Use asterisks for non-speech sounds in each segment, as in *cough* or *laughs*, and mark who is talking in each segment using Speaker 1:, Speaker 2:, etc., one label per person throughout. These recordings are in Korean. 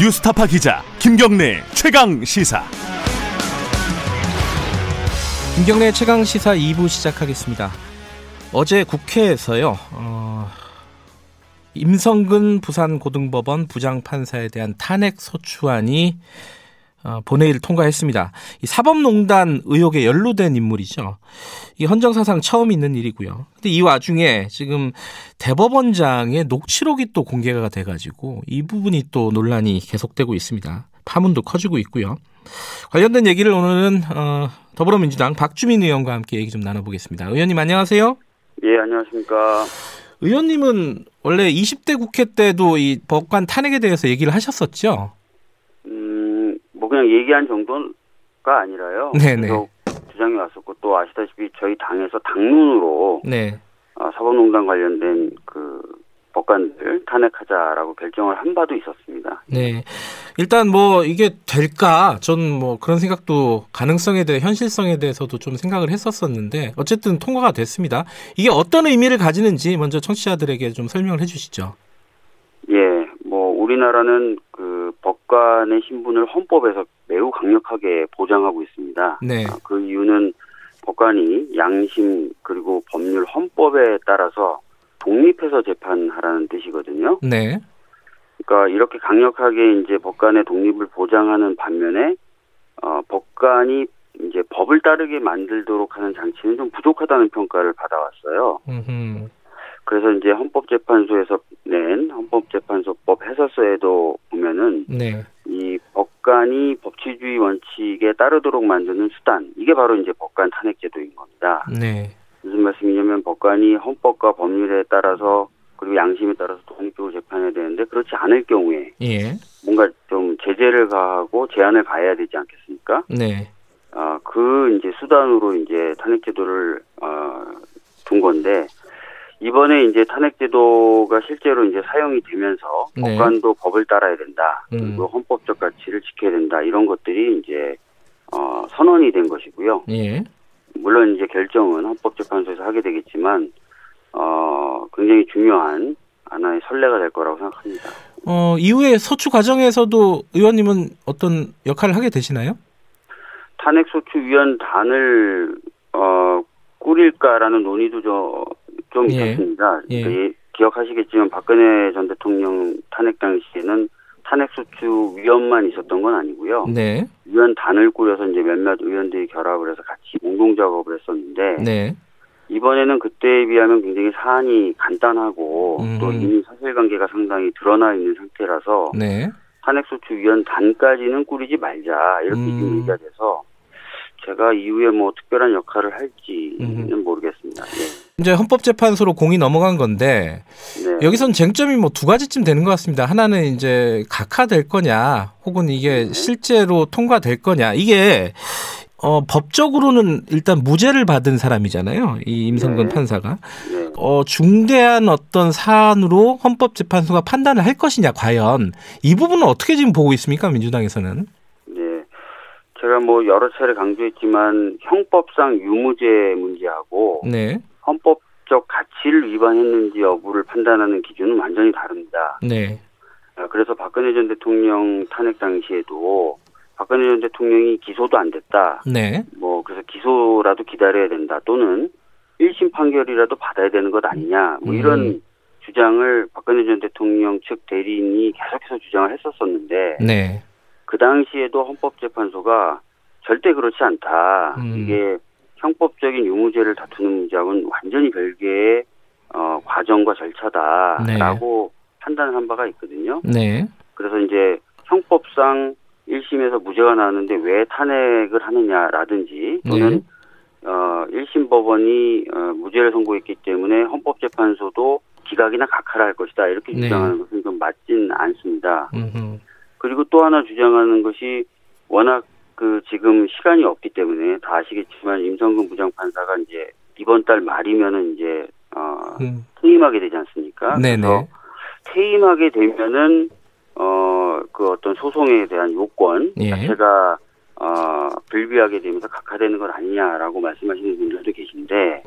Speaker 1: 뉴스타파 기자 김경래 최강 시사.
Speaker 2: 김경래 최강 시사 2부 시작하겠습니다. 어제 국회에서요. 어, 임성근 부산고등법원 부장판사에 대한 탄핵 소추안이 어, 본회의를 통과했습니다. 이 사법농단 의혹에 연루된 인물이죠. 이 헌정사상 처음 있는 일이고요. 근데 이 와중에 지금 대법원장의 녹취록이 또 공개가 돼가지고 이 부분이 또 논란이 계속되고 있습니다. 파문도 커지고 있고요. 관련된 얘기를 오늘은 어, 더불어민주당 박주민 의원과 함께 얘기 좀 나눠보겠습니다. 의원님 안녕하세요.
Speaker 3: 예, 안녕하십니까.
Speaker 2: 의원님은 원래 20대 국회 때도 이 법관 탄핵에 대해서 얘기를 하셨었죠?
Speaker 3: 뭐 그냥 얘기한 정도가 아니라요.
Speaker 2: 네네.
Speaker 3: 계속 주장이 왔었고 또 아시다시피 저희 당에서 당론으로
Speaker 2: 네.
Speaker 3: 아, 사법농단 관련된 그 법관들 탄핵하자라고 결정을 한 바도 있었습니다.
Speaker 2: 네. 일단 뭐 이게 될까? 전 뭐 그런 생각도 가능성에 대해 현실성에 대해서도 좀 생각을 했었었는데 어쨌든 통과가 됐습니다. 이게 어떤 의미를 가지는지 먼저 청취자들에게 좀 설명을 해 주시죠.
Speaker 3: 예, 뭐 우리나라는 그 법관의 신분을 헌법에서 매우 강력하게 보장하고 있습니다.
Speaker 2: 네.
Speaker 3: 아, 그 이유는 법관이 양심 그리고 법률 헌법에 따라서 독립해서 재판하라는 뜻이거든요.
Speaker 2: 네.
Speaker 3: 그러니까 이렇게 강력하게 이제 법관의 독립을 보장하는 반면에 어, 법관이 이제 법을 따르게 만들도록 하는 장치는 좀 부족하다는 평가를 받아왔어요.
Speaker 2: 음흠.
Speaker 3: 그래서 이제 헌법재판소에서 낸 헌법재판소법 해설서에도 보면은
Speaker 2: 네.
Speaker 3: 이 법관이 법치주의 원칙에 따르도록 만드는 수단 이게 바로 이제 법관 탄핵제도인 겁니다.
Speaker 2: 네.
Speaker 3: 무슨 말씀이냐면 법관이 헌법과 법률에 따라서 그리고 양심에 따라서 독립적으로 재판해야 되는데 그렇지 않을 경우에
Speaker 2: 예.
Speaker 3: 뭔가 좀 제재를 가하고 제한을 가해야 되지 않겠습니까?
Speaker 2: 네.
Speaker 3: 아, 그 이제 수단으로 이제 탄핵제도를 어, 둔 건데 이번에 이제 탄핵제도가 실제로 이제 사용이 되면서
Speaker 2: 네.
Speaker 3: 법관도 법을 따라야 된다.
Speaker 2: 음.
Speaker 3: 그리고 헌법적 가치를 지켜야 된다. 이런 것들이 이제 어, 선언이 된 것이고요.
Speaker 2: 예.
Speaker 3: 물론 이제 결정은 헌법재판소에서 하게 되겠지만 어, 굉장히 중요한 하나의 선례가 될 거라고 생각합니다.
Speaker 2: 어, 이후에 소추 과정에서도 의원님은 어떤 역할을 하게 되시나요?
Speaker 3: 탄핵소추위원단을 어, 꾸릴까라는 논의도 저, 좀
Speaker 2: 예.
Speaker 3: 있었습니다.
Speaker 2: 예.
Speaker 3: 이- 기억하시겠지만 박근혜 전 대통령 탄핵 당시에는 탄핵 소추 위원만 있었던 건 아니고요.
Speaker 2: 네.
Speaker 3: 위원단을 꾸려서 이제 몇몇 의원들이 결합을 해서 같이 공동 작업을 했었는데
Speaker 2: 네.
Speaker 3: 이번에는 그때에 비하면 굉장히 사안이 간단하고
Speaker 2: 음.
Speaker 3: 또 이미 사실관계가 상당히 드러나 있는 상태라서
Speaker 2: 네.
Speaker 3: 탄핵 소추 위원단까지는 꾸리지 말자 이렇게
Speaker 2: 음.
Speaker 3: 얘기가 돼서 제가 이후에 뭐 특별한 역할을 할지는
Speaker 2: 음.
Speaker 3: 모르겠습니다. 네.
Speaker 2: 이제 헌법재판소로 공이 넘어간 건데
Speaker 3: 네.
Speaker 2: 여기선 쟁점이 뭐 두 가지쯤 되는 것 같습니다. 하나는 이제 각하될 거냐, 혹은 이게
Speaker 3: 네.
Speaker 2: 실제로 통과될 거냐. 이게 어, 법적으로는 일단 무죄를 받은 사람이잖아요. 이 임성근
Speaker 3: 네.
Speaker 2: 판사가.
Speaker 3: 네.
Speaker 2: 어, 중대한 어떤 사안으로 헌법재판소가 판단을 할 것이냐, 과연. 이 부분은 어떻게 지금 보고 있습니까, 민주당에서는?
Speaker 3: 네. 제가 뭐 여러 차례 강조했지만 형법상 유무죄 문제하고
Speaker 2: 네.
Speaker 3: 헌법적 가치를 위반했는지 여부를 판단하는 기준은 완전히 다릅니다.
Speaker 2: 네.
Speaker 3: 아, 그래서 박근혜 전 대통령 탄핵 당시에도 박근혜 전 대통령이 기소도 안 됐다.
Speaker 2: 네.
Speaker 3: 뭐 그래서 기소라도 기다려야 된다. 또는 1심 판결이라도 받아야 되는 것 아니냐. 뭐 이런
Speaker 2: 음.
Speaker 3: 주장을 박근혜 전 대통령 측 대리인이 계속해서 주장을 했었었는데
Speaker 2: 네.
Speaker 3: 그 당시에도 헌법재판소가 절대 그렇지 않다.
Speaker 2: 음.
Speaker 3: 이게 형법적인 유무죄를 다투는 문제하고는 완전히 별개의 어, 과정과 절차다라고 판단을 한 바가 있거든요.
Speaker 2: 네.
Speaker 3: 그래서 이제 형법상 1심에서 무죄가 나왔는데 왜 탄핵을 하느냐라든지 또는
Speaker 2: 네.
Speaker 3: 어 1심 법원이 어, 무죄를 선고했기 때문에 헌법재판소도 기각이나 각하를 할 것이다 이렇게
Speaker 2: 네.
Speaker 3: 주장하는 것은 좀 맞진 않습니다.
Speaker 2: 음흠.
Speaker 3: 그리고 또 하나 주장하는 것이 워낙 그 지금 시간이 없기 때문에 다 아시겠지만 임성근 부장판사가 이제 이번 달 말이면은 이제 어
Speaker 2: 음.
Speaker 3: 퇴임하게 되지 않습니까?
Speaker 2: 네네.
Speaker 3: 그래서 퇴임하게 되면은 어그 어떤 소송에 대한 요건
Speaker 2: 예.
Speaker 3: 자체가 어 불비하게 되면서 각하되는 것 아니냐라고 말씀하시는 분들도 계신데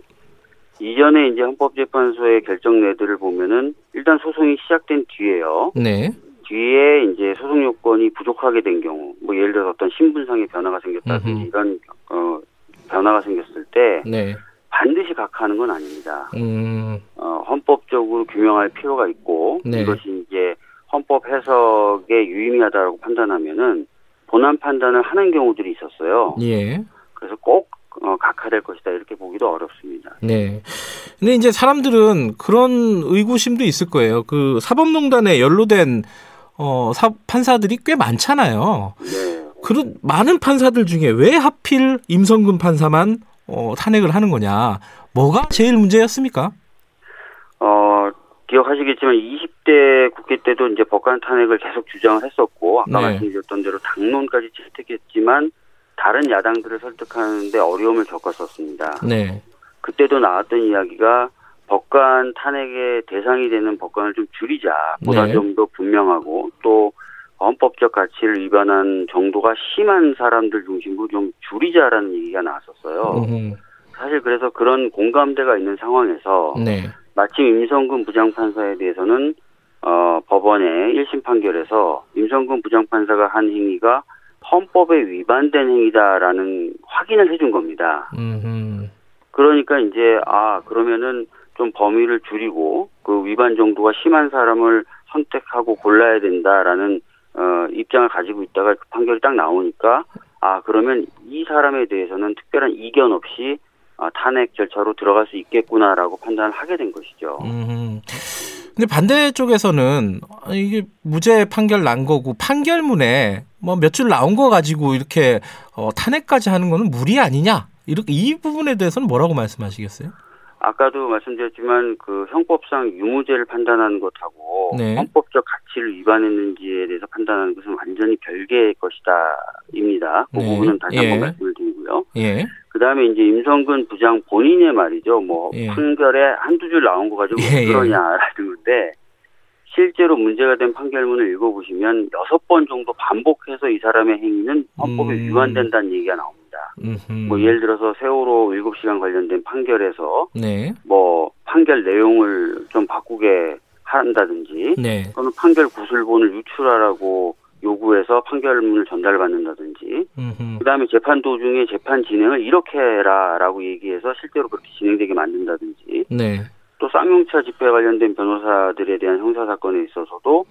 Speaker 3: 이전에 이제 헌법재판소의 결정 내들을 보면은 일단 소송이 시작된 뒤에요.
Speaker 2: 네.
Speaker 3: 뒤에 이제 소송 요건이 부족하게 된 경우, 뭐 예를 들어 어떤 신분상의 변화가 생겼다든지. 이런 어, 변화가 생겼을 때
Speaker 2: 네.
Speaker 3: 반드시 각하하는 건 아닙니다.
Speaker 2: 음.
Speaker 3: 어, 헌법적으로 규명할 필요가 있고
Speaker 2: 네.
Speaker 3: 이것이 이제 헌법 해석에 유의미하다고 판단하면은 본안 판단을 하는 경우들이 있었어요.
Speaker 2: 예.
Speaker 3: 그래서 꼭 어, 각하될 것이다 이렇게 보기도 어렵습니다.
Speaker 2: 네. 근데 이제 사람들은 그런 의구심도 있을 거예요. 그 사법농단에 연루된 어, 사, 판사들이 꽤 많잖아요.
Speaker 3: 네.
Speaker 2: 그런 많은 판사들 중에 왜 하필 임성근 판사만 어, 탄핵을 하는 거냐? 뭐가 제일 문제였습니까?
Speaker 3: 어, 기억하시겠지만 20대 국회 때도 이제 법관 탄핵을 계속 주장을 했었고 아까
Speaker 2: 네.
Speaker 3: 말씀드렸던 대로 당론까지 채택했지만 다른 야당들을 설득하는데 어려움을 겪었었습니다.
Speaker 2: 네.
Speaker 3: 그때도 나왔던 이야기가 법관 탄핵의 대상이 되는 법관을 좀 줄이자 보다
Speaker 2: 네.
Speaker 3: 좀더 분명하고 또 헌법적 가치를 위반한 정도가 심한 사람들 중심으로 좀 줄이자라는 얘기가 나왔었어요.
Speaker 2: 음흠.
Speaker 3: 사실 그래서 그런 공감대가 있는 상황에서
Speaker 2: 네.
Speaker 3: 마침 임성근 부장판사에 대해서는 어, 법원의 1심 판결에서 임성근 부장판사가 한 행위가 헌법에 위반된 행위다라는 확인을 해준 겁니다.
Speaker 2: 음흠.
Speaker 3: 그러니까 이제 아 그러면은 좀 범위를 줄이고 그 위반 정도가 심한 사람을 선택하고 골라야 된다라는 어, 입장을 가지고 있다가 그 판결이 딱 나오니까 아 그러면 이 사람에 대해서는 특별한 이견 없이 아, 탄핵 절차로 들어갈 수 있겠구나라고 판단을 하게 된 것이죠.
Speaker 2: 음. 근데 반대쪽에서는 아, 이게 무죄 판결 난 거고 판결문에 뭐 몇 줄 나온 거 가지고 이렇게 어, 탄핵까지 하는 거는 무리 아니냐? 이렇게 이 부분에 대해서는 뭐라고 말씀하시겠어요?
Speaker 3: 아까도 말씀드렸지만 그 형법상 유무죄를 판단하는 것하고
Speaker 2: 네.
Speaker 3: 헌법적 가치를 위반했는지에 대해서 판단하는 것은 완전히 별개의 것이다입니다. 그
Speaker 2: 네.
Speaker 3: 부분은 다시 한번
Speaker 2: 예.
Speaker 3: 말씀을 드리고요.
Speaker 2: 예.
Speaker 3: 그 다음에 이제 임성근 부장 본인의 말이죠. 뭐
Speaker 2: 예.
Speaker 3: 판결에 한두 줄 나온 거 가지고
Speaker 2: 예,
Speaker 3: 왜
Speaker 2: 예.
Speaker 3: 그러냐라는 건데 실제로 문제가 된 판결문을 읽어보시면 여섯 번 정도 반복해서 이 사람의 행위는 헌법에
Speaker 2: 음.
Speaker 3: 위반된다는 얘기가 나옵니다.
Speaker 2: 음흠.
Speaker 3: 뭐 예를 들어서 세월호 7시간 관련된 판결에서
Speaker 2: 네.
Speaker 3: 뭐 판결 내용을 좀 바꾸게 한다든지
Speaker 2: 네.
Speaker 3: 또는 판결 구술본을 유출하라고 요구해서 판결문을 전달받는다든지
Speaker 2: 음흠.
Speaker 3: 그다음에 재판 도중에 재판 진행을 이렇게 해라라고 얘기해서 실제로 그렇게 진행되게 만든다든지
Speaker 2: 네.
Speaker 3: 또 쌍용차 집회 관련된 변호사들에 대한 형사 사건에 있어서도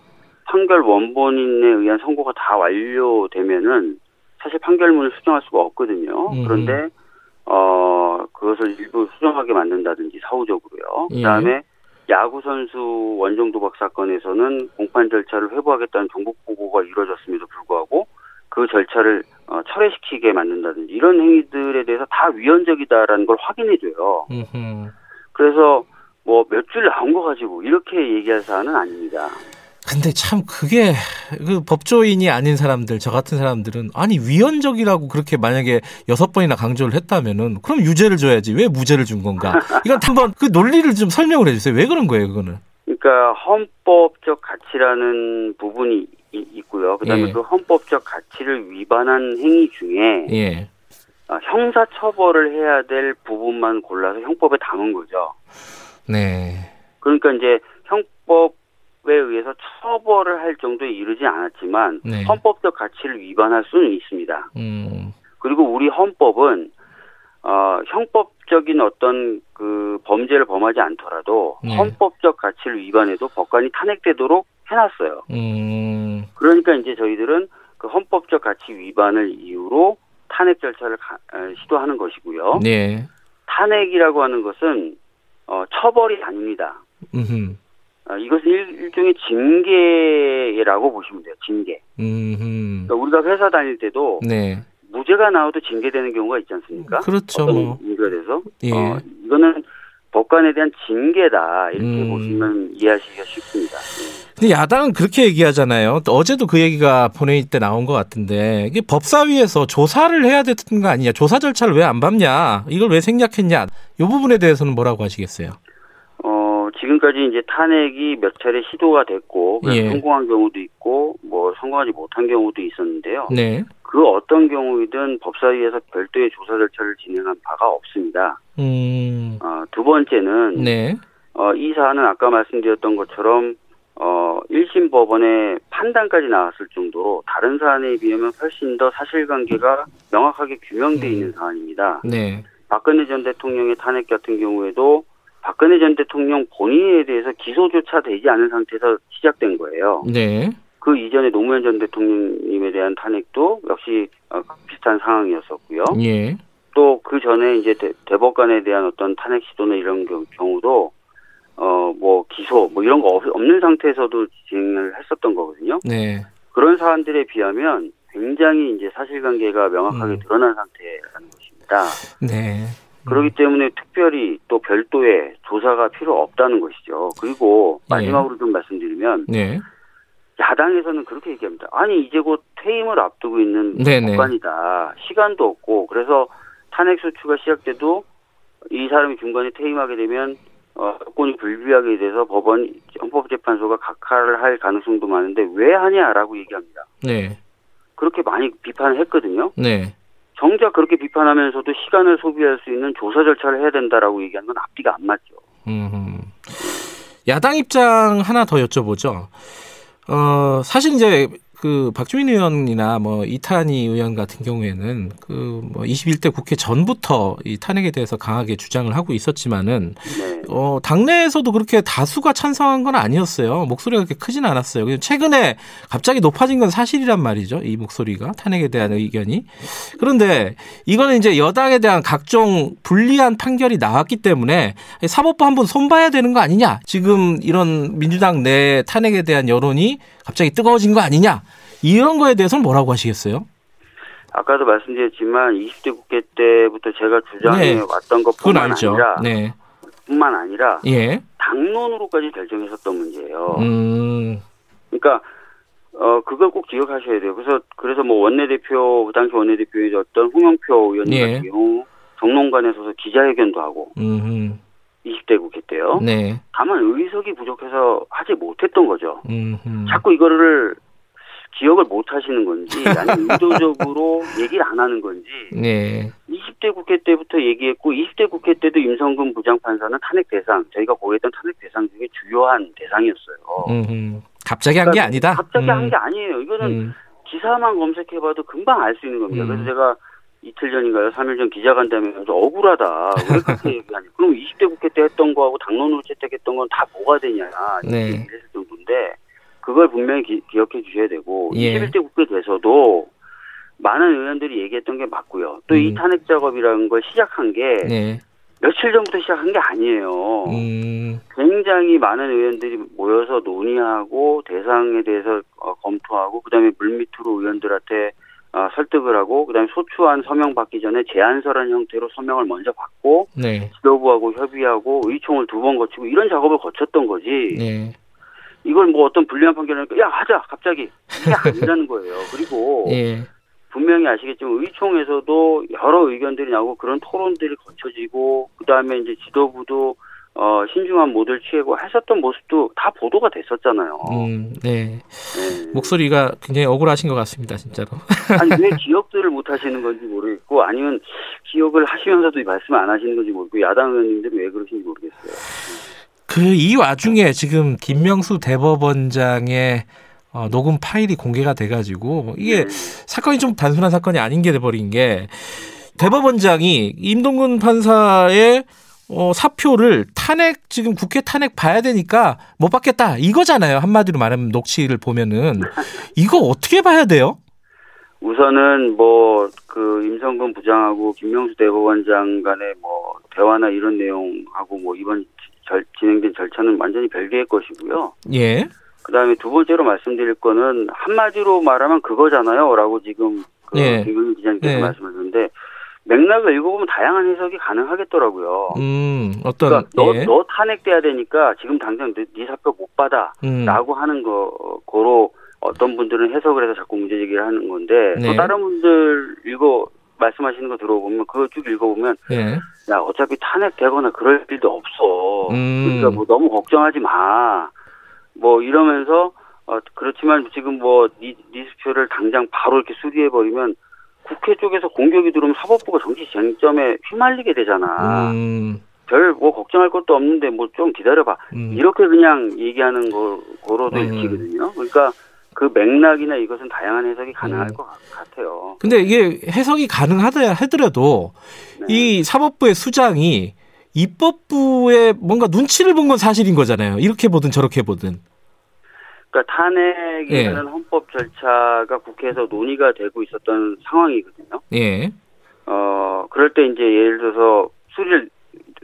Speaker 3: 판결 원본인에 의한 선고가 다 완료되면은 사실 판결문을 수정할 수가 없거든요.
Speaker 2: 음.
Speaker 3: 그런데 어 그것을 일부 수정하게 만든다든지 사후적으로요.
Speaker 2: 예.
Speaker 3: 그다음에 야구 선수 원정 도박 사건에서는 공판 절차를 회부하겠다는 정국 보고가 이루어졌음에도 불구하고 그 절차를 어, 철회시키게 만든다든지 이런 행위들에 대해서 다 위헌적이다라는 걸 확인해줘요.
Speaker 2: 음흠.
Speaker 3: 그래서 뭐 몇 줄 나온 거 가지고 이렇게 얘기할 사안은 아닙니다.
Speaker 2: 근데 참 그게 그 법조인이 아닌 사람들 저 같은 사람들은 아니 위헌적이라고 그렇게 만약에 여섯 번이나 강조를 했다면은 그럼 유죄를 줘야지 왜 무죄를 준 건가? 이건 한번 그 논리를 좀 설명을 해주세요. 왜 그런 거예요, 그거는?
Speaker 3: 그러니까 헌법적 가치라는 부분이 이- 있고요. 그다음에
Speaker 2: 예.
Speaker 3: 그 헌법적 가치를 위반한 행위 중에
Speaker 2: 예.
Speaker 3: 어, 형사 처벌을 해야 될 부분만 골라서 형법에 담은 거죠.
Speaker 2: 네.
Speaker 3: 그러니까 이제 형법 에 의해서 처벌을 할 정도에 이르지 않았지만
Speaker 2: 네.
Speaker 3: 헌법적 가치를 위반할 수는 있습니다.
Speaker 2: 음.
Speaker 3: 그리고 우리 헌법은 어, 형법적인 어떤 그 범죄를 범하지 않더라도
Speaker 2: 네.
Speaker 3: 헌법적 가치를 위반해도 법관이 탄핵되도록 해놨어요.
Speaker 2: 음.
Speaker 3: 그러니까 이제 저희들은 그 헌법적 가치 위반을 이유로 탄핵 절차를 가- 에, 시도하는 것이고요.
Speaker 2: 네.
Speaker 3: 탄핵이라고 하는 것은 어, 처벌이 아닙니다.
Speaker 2: 음.
Speaker 3: 어, 이것은 일, 일종의 징계라고 보시면 돼요. 징계.
Speaker 2: 음.
Speaker 3: 그러니까 우리가 회사 다닐 때도
Speaker 2: 네.
Speaker 3: 무죄가 나와도 징계되는 경우가 있지 않습니까?
Speaker 2: 그렇죠. 뭐.
Speaker 3: 문제가 돼서
Speaker 2: 예.
Speaker 3: 어, 이거는 법관에 대한 징계다 이렇게
Speaker 2: 음.
Speaker 3: 보시면 이해하시기가 쉽습니다. 예.
Speaker 2: 근데 야당은 그렇게 얘기하잖아요. 또 어제도 그 얘기가 본회의 때 나온 것 같은데 이게 법사위에서 조사를 해야 되는 거 아니냐? 조사 절차를 왜 안 밟냐? 이걸 왜 생략했냐? 이 부분에 대해서는 뭐라고 하시겠어요?
Speaker 3: 어, 지금까지 이제 탄핵이 몇 차례 시도가 됐고
Speaker 2: 예.
Speaker 3: 성공한 경우도 있고 뭐 성공하지 못한 경우도 있었는데요.
Speaker 2: 네.
Speaker 3: 그 어떤 경우이든 법사위에서 별도의 조사 절차를 진행한 바가 없습니다.
Speaker 2: 음.
Speaker 3: 어, 두 번째는
Speaker 2: 네.
Speaker 3: 어, 이 사안은 아까 말씀드렸던 것처럼 어, 1심 법원의 판단까지 나왔을 정도로 다른 사안에 비하면 훨씬 더 사실관계가 명확하게 규명돼
Speaker 2: 음.
Speaker 3: 있는 사안입니다.
Speaker 2: 네.
Speaker 3: 박근혜 전 대통령의 탄핵 같은 경우에도 박근혜 전 대통령 본인에 대해서 기소조차 되지 않은 상태에서 시작된 거예요.
Speaker 2: 네.
Speaker 3: 그 이전에 노무현 전 대통령님에 대한 탄핵도 역시 어, 비슷한 상황이었었고요.
Speaker 2: 예.
Speaker 3: 또 그 전에 이제 대, 대법관에 대한 어떤 탄핵 시도나 이런 경- 경우도 어 뭐 기소 뭐 이런 거 없, 없는 상태에서도 진행을 했었던 거거든요.
Speaker 2: 네.
Speaker 3: 그런 사안들에 비하면 굉장히 이제 사실관계가 명확하게
Speaker 2: 음.
Speaker 3: 드러난 상태라는 것입니다.
Speaker 2: 네.
Speaker 3: 그렇기 때문에 특별히 또 별도의 조사가 필요 없다는 것이죠. 그리고
Speaker 2: 예.
Speaker 3: 마지막으로 좀 말씀드리면
Speaker 2: 네.
Speaker 3: 야당에서는 그렇게 얘기합니다. 아니 이제 곧 퇴임을 앞두고 있는
Speaker 2: 네네.
Speaker 3: 법관이다. 시간도 없고 그래서 탄핵 소추가 시작돼도 이 사람이 중간에 퇴임하게 되면 어, 여건이 불비하게 돼서 법원 헌법재판소가 각하를 할 가능성도 많은데 왜 하냐라고 얘기합니다.
Speaker 2: 네.
Speaker 3: 그렇게 많이 비판을 했거든요.
Speaker 2: 네.
Speaker 3: 정작 그렇게 비판하면서도 시간을 소비할 수 있는 조사 절차를 해야 된다라고 얘기하는 건 앞뒤가 안 맞죠.
Speaker 2: 음. 야당 입장 하나 더 여쭤보죠. 어, 사실 이제 그 박주민 의원이나 뭐 이탄희 의원 같은 경우에는 그 뭐 21대 국회 전부터 이 탄핵에 대해서 강하게 주장을 하고 있었지만은
Speaker 3: 네.
Speaker 2: 어, 당내에서도 그렇게 다수가 찬성한 건 아니었어요. 목소리가 그렇게 크진 않았어요. 최근에 갑자기 높아진 건 사실이란 말이죠. 이 목소리가 탄핵에 대한 의견이. 그런데 이거는 이제 여당에 대한 각종 불리한 판결이 나왔기 때문에 사법부 한번 손봐야 되는 거 아니냐. 지금 이런 민주당 내 탄핵에 대한 여론이 갑자기 뜨거워진 거 아니냐. 이런 거에 대해서는 뭐라고 하시겠어요?
Speaker 3: 아까도 말씀드렸지만 20대 국회 때부터 제가 주장해
Speaker 2: 네.
Speaker 3: 왔던 것뿐만. 아니라
Speaker 2: 네.
Speaker 3: 뿐만 아니라
Speaker 2: 예.
Speaker 3: 당론으로까지 결정했었던 문제예요.
Speaker 2: 음.
Speaker 3: 그러니까 어 그걸 꼭 기억하셔야 돼요. 그래서 그래서 뭐 원내대표 그 당시 원내대표였던 홍영표 의원님
Speaker 2: 예.
Speaker 3: 같은 경우 정론관에 서서 기자회견도 하고
Speaker 2: 음.
Speaker 3: 20대 국회 때요.
Speaker 2: 네.
Speaker 3: 다만 의석이 부족해서 하지 못했던 거죠.
Speaker 2: 음.
Speaker 3: 자꾸 이거를 기억을 못 하시는 건지 *laughs* 아니면 의도적으로 얘기를 안 하는 건지
Speaker 2: 네.
Speaker 3: 20대 국회 때부터 얘기했고 20대 국회 때도 임성근 부장판사는 탄핵 대상 저희가 고려했던 탄핵 대상 중에 주요한 대상이었어요.
Speaker 2: 음. 갑자기 한게 아니다.
Speaker 3: 갑자기
Speaker 2: 음.
Speaker 3: 한게 아니에요. 이거는
Speaker 2: 음.
Speaker 3: 기사만 검색해봐도 금방 알 수 있는 겁니다.
Speaker 2: 음.
Speaker 3: 그래서 제가 이틀 전인가요? 3일 전 기자간담회 좀 억울하다. 왜 그렇게 *laughs* 얘기하냐. 그럼 20대 국회 때 했던 거하고 당론으로 채택했던 건 다 뭐가 되냐.
Speaker 2: 네.
Speaker 3: 이렇게 얘기했을 정도인데 그걸 분명히 기, 억해 주셔야 되고
Speaker 2: 예.
Speaker 3: 21대 국회 돼서도 많은 의원들이 얘기했던 게 맞고요. 또이
Speaker 2: 음.
Speaker 3: 탄핵 작업이라는 걸 시작한 게
Speaker 2: 네.
Speaker 3: 며칠 전부터 시작한 게 아니에요.
Speaker 2: 음.
Speaker 3: 굉장히 많은 의원들이 모여서 논의하고 대상에 대해서 어, 검토하고 그다음에 물밑으로 의원들한테 어, 설득을 하고 그다음에 소추안 서명 받기 전에 제안서라는 형태로 서명을 먼저 받고
Speaker 2: 네.
Speaker 3: 지도부하고 협의하고 의총을 두 번 거치고 이런 작업을 거쳤던 거지
Speaker 2: 네.
Speaker 3: 이걸 뭐 어떤 불리한 판결이니까 야 하자 갑자기 이게 아니라는 *laughs* 거예요 그리고
Speaker 2: 예.
Speaker 3: 분명히 아시겠지만 의총에서도 여러 의견들이 나오고 그런 토론들이 거쳐지고 그 다음에 이제 지도부도 어 신중한 모드를 취하고 했었던 모습도 다 보도가 됐었잖아요.
Speaker 2: 음. 네.
Speaker 3: 네.
Speaker 2: 목소리가 굉장히 억울하신 것 같습니다, 진짜로. *laughs*
Speaker 3: 아니 왜 기억들을 못 하시는 건지 모르겠고 아니면 기억을 하시면서도 말씀 안 하시는 건지 모르고 야당 의원님들은 왜 그러신지 모르겠어요.
Speaker 2: 그 이 와중에 지금 김명수 대법원장의 어, 녹음 파일이 공개가 돼가지고 이게
Speaker 3: 네.
Speaker 2: 사건이 좀 단순한 사건이 아닌 게 돼버린 게 대법원장이 임동근 판사의 어, 사표를 탄핵 지금 국회 탄핵 봐야 되니까 못 받겠다 이거잖아요 한마디로 말하면 녹취를 보면은 이거 어떻게 봐야 돼요?
Speaker 3: 우선은 뭐 그 임성근 부장하고 김명수 대법원장 간의 뭐 대화나 이런 내용하고 뭐 이번 절, 진행된 절차는 완전히 별개의 것이고요.
Speaker 2: 예,
Speaker 3: 그 다음에 두 번째로 말씀드릴 거는 한마디로 말하면 그거잖아요 라고 지금 그
Speaker 2: 네.
Speaker 3: 김경민 기자님께서
Speaker 2: 네.
Speaker 3: 말씀하셨는데 맥락을 읽어보면 다양한 해석이 가능하겠더라고요.
Speaker 2: 음 어떤
Speaker 3: 그러니까 너,
Speaker 2: 예,
Speaker 3: 너 탄핵돼야 되니까 지금 당장 네, 네 사표 못 받아
Speaker 2: 음,
Speaker 3: 라고 하는 거 거로 어떤 분들은 해석을 해서 자꾸 문제 제기를 하는 건데
Speaker 2: 네.
Speaker 3: 또 다른 분들 읽어 말씀하시는 거 들어보면 그거 쭉 읽어보면
Speaker 2: 예,
Speaker 3: 야 어차피 탄핵되거나 그럴 일도 없어
Speaker 2: 음.
Speaker 3: 그러니까 뭐 너무 걱정하지 마 뭐 이러면서 어 그렇지만 지금 뭐 니 니스표를 당장 바로 이렇게 수리해 버리면 국회 쪽에서 공격이 들어오면 사법부가 정치 쟁점에 휘말리게 되잖아
Speaker 2: 음,
Speaker 3: 별뭐 걱정할 것도 없는데 뭐 좀 기다려봐
Speaker 2: 음.
Speaker 3: 이렇게 그냥 얘기하는 거, 거로도
Speaker 2: 음.
Speaker 3: 읽히거든요. 그러니까 그 맥락이나 이것은 다양한 해석이 가능할
Speaker 2: 음.
Speaker 3: 것 같- 같아요.
Speaker 2: 근데 이게 해석이 가능하다 하더라도
Speaker 3: 네.
Speaker 2: 이 사법부의 수장이 입법부의 뭔가 눈치를 본 건 사실인 거잖아요. 이렇게 보든 저렇게 보든.
Speaker 3: 그러니까 탄핵이라는
Speaker 2: 예.
Speaker 3: 헌법 절차가 국회에서 논의가 되고 있었던 상황이거든요.
Speaker 2: 예.
Speaker 3: 어, 그럴 때 이제 예를 들어서 수리를,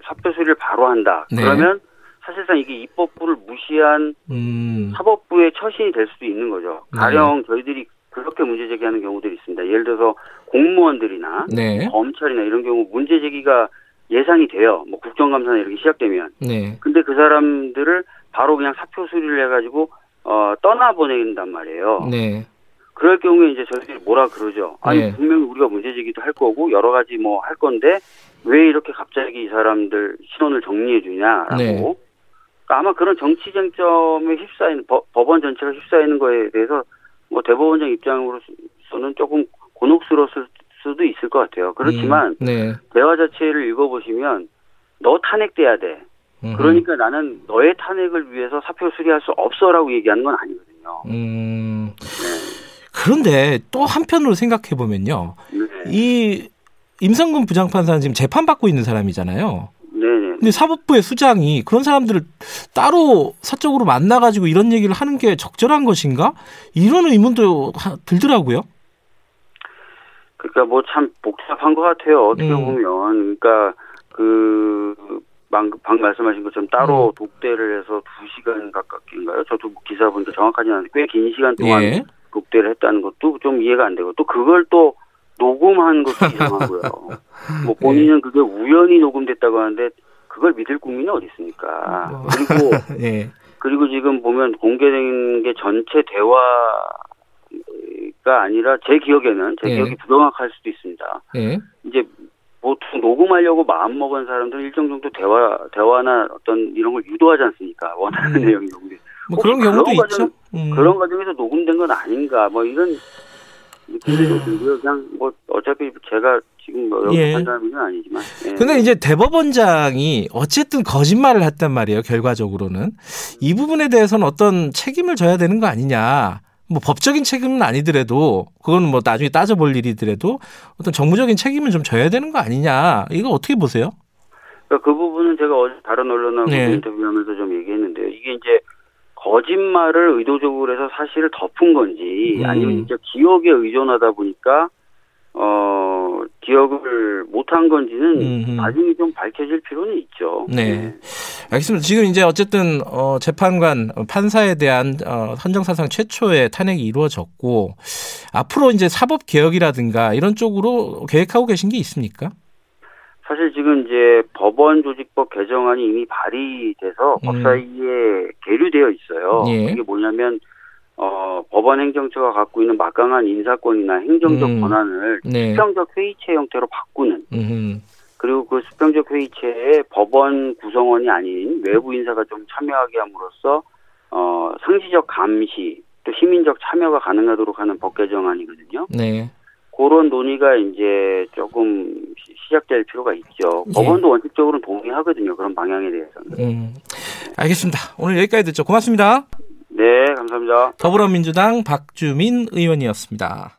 Speaker 3: 사표 수리를 바로 한다.
Speaker 2: 네.
Speaker 3: 그러면 사실상 이게 입법부를 무시한
Speaker 2: 음.
Speaker 3: 사법부의 처신이 될 수도 있는 거죠.
Speaker 2: 네.
Speaker 3: 가령 저희들이 그렇게 문제 제기하는 경우들이 있습니다. 예를 들어서 공무원들이나
Speaker 2: 네.
Speaker 3: 검찰이나 이런 경우 문제 제기가 예상이 돼요. 뭐 국정감사나 이렇게 시작되면.
Speaker 2: 네.
Speaker 3: 근데 그 사람들을 바로 그냥 사표 수리를 해가지고 어, 떠나보낸단 말이에요.
Speaker 2: 네.
Speaker 3: 그럴 경우에 이제 저희들이 뭐라 그러죠. 아니
Speaker 2: 네.
Speaker 3: 분명히 우리가 문제 제기도 할 거고 여러 가지 뭐 할 건데 왜 이렇게 갑자기 이 사람들 신원을 정리해 주냐라고.
Speaker 2: 네.
Speaker 3: 그러니까 아마 그런 정치 쟁점에 법, 법원 전체가 휩싸이는 거에 대해서 뭐 대법원장 입장으로서는 조금 곤혹스러웠을 수도 있을 것 같아요. 그렇지만
Speaker 2: 음, 네.
Speaker 3: 대화 자체를 읽어보시면 너 탄핵돼야 돼.
Speaker 2: 음흠.
Speaker 3: 그러니까 나는 너의 탄핵을 위해서 사표 수리할 수 없어라고 얘기하는 건 아니거든요.
Speaker 2: 음. 그런데 또 한편으로 생각해 보면요.
Speaker 3: 네.
Speaker 2: 이 임성근 부장판사는 지금 재판 받고 있는 사람이잖아요. 근데 사법부의 수장이 그런 사람들을 따로 사적으로 만나가지고 이런 얘기를 하는 게 적절한 것인가? 이런 의문도 하- 들더라고요.
Speaker 3: 그러니까 뭐 참 복잡한 것 같아요. 어떻게
Speaker 2: 음.
Speaker 3: 보면 그러니까 그 방금, 방금 말씀하신 것처럼 따로
Speaker 2: 음.
Speaker 3: 독대를 해서 두 시간 가깝게인가요? 저도 뭐 기사 보니까 정확하지 않은데 꽤 긴 시간 동안
Speaker 2: 예.
Speaker 3: 독대를 했다는 것도 좀 이해가 안 되고 또 그걸 또 녹음한 것도 이상하고요. *laughs* 뭐 본인은 그게 우연히 녹음됐다고 하는데 그걸 믿을 국민이 어디 있습니까?
Speaker 2: 뭐.
Speaker 3: 그리고 *laughs*
Speaker 2: 예.
Speaker 3: 그리고 지금 보면 공개된 게 전체 대화가 아니라 제 기억에는 제
Speaker 2: 예.
Speaker 3: 기억이 부정확할 수도 있습니다.
Speaker 2: 예.
Speaker 3: 이제 보통 녹음하려고 마음 먹은 사람들은 일정 정도 대화 대화나 어떤 이런 걸 유도하지 않습니까? 원하는
Speaker 2: 음.
Speaker 3: 내용이 녹음돼.
Speaker 2: 뭐 그런 경우도
Speaker 3: 그런
Speaker 2: 있죠. 음.
Speaker 3: 그런 과정에서 녹음된 건 아닌가? 뭐 이런 느낌이 좀 들고요. 그냥 뭐 어차피 제가 지금 뭐 여기
Speaker 2: 예.
Speaker 3: 판단하는 건 아니지만. 예.
Speaker 2: 근데 이제 대법원장이 어쨌든 거짓말을 했단 말이에요. 결과적으로는 이 부분에 대해서는 어떤 책임을 져야 되는 거 아니냐. 뭐 법적인 책임은 아니더라도 그건 뭐 나중에 따져볼 일이더라도 어떤 정무적인 책임은 좀 져야 되는 거 아니냐. 이거 어떻게 보세요?
Speaker 3: 그러니까 그 부분은 제가 어제 다른 언론하고
Speaker 2: 네.
Speaker 3: 인터뷰하면서 좀 얘기했는데요. 이게 이제 거짓말을 의도적으로 해서 사실을 덮은 건지
Speaker 2: 음.
Speaker 3: 아니면 진짜 기억에 의존하다 보니까 어 기억을 못한 건지는
Speaker 2: 음흠.
Speaker 3: 나중에 좀 밝혀질 필요는 있죠.
Speaker 2: 네. 알겠습니다. 지금 이제 어쨌든 어 재판관 어, 판사에 대한 어 헌정사상 최초의 탄핵이 이루어졌고 앞으로 이제 사법 개혁이라든가 이런 쪽으로 계획하고 계신 게 있습니까?
Speaker 3: 사실 지금 이제 법원 조직법 개정안이 이미 발의돼서
Speaker 2: 음.
Speaker 3: 법사위에 계류되어 있어요.
Speaker 2: 예.
Speaker 3: 이게 뭐냐면 어 법원 행정처가 갖고 있는 막강한 인사권이나 행정적
Speaker 2: 음.
Speaker 3: 권한을
Speaker 2: 네.
Speaker 3: 수평적 회의체 형태로 바꾸는
Speaker 2: 음.
Speaker 3: 그리고 그 수평적 회의체에 법원 구성원이 아닌 외부 인사가 좀 참여하게 함으로써 어 상시적 감시 또 시민적 참여가 가능하도록 하는 법 개정안이거든요.
Speaker 2: 네.
Speaker 3: 그런 논의가 이제 조금 시- 시작될 필요가 있죠.
Speaker 2: 예.
Speaker 3: 법원도 원칙적으로 동의하거든요. 그런 방향에 대해서는.
Speaker 2: 음. 알겠습니다. 오늘 여기까지 듣죠. 고맙습니다.
Speaker 3: 네, 감사합니다.
Speaker 2: 더불어민주당 박주민 의원이었습니다.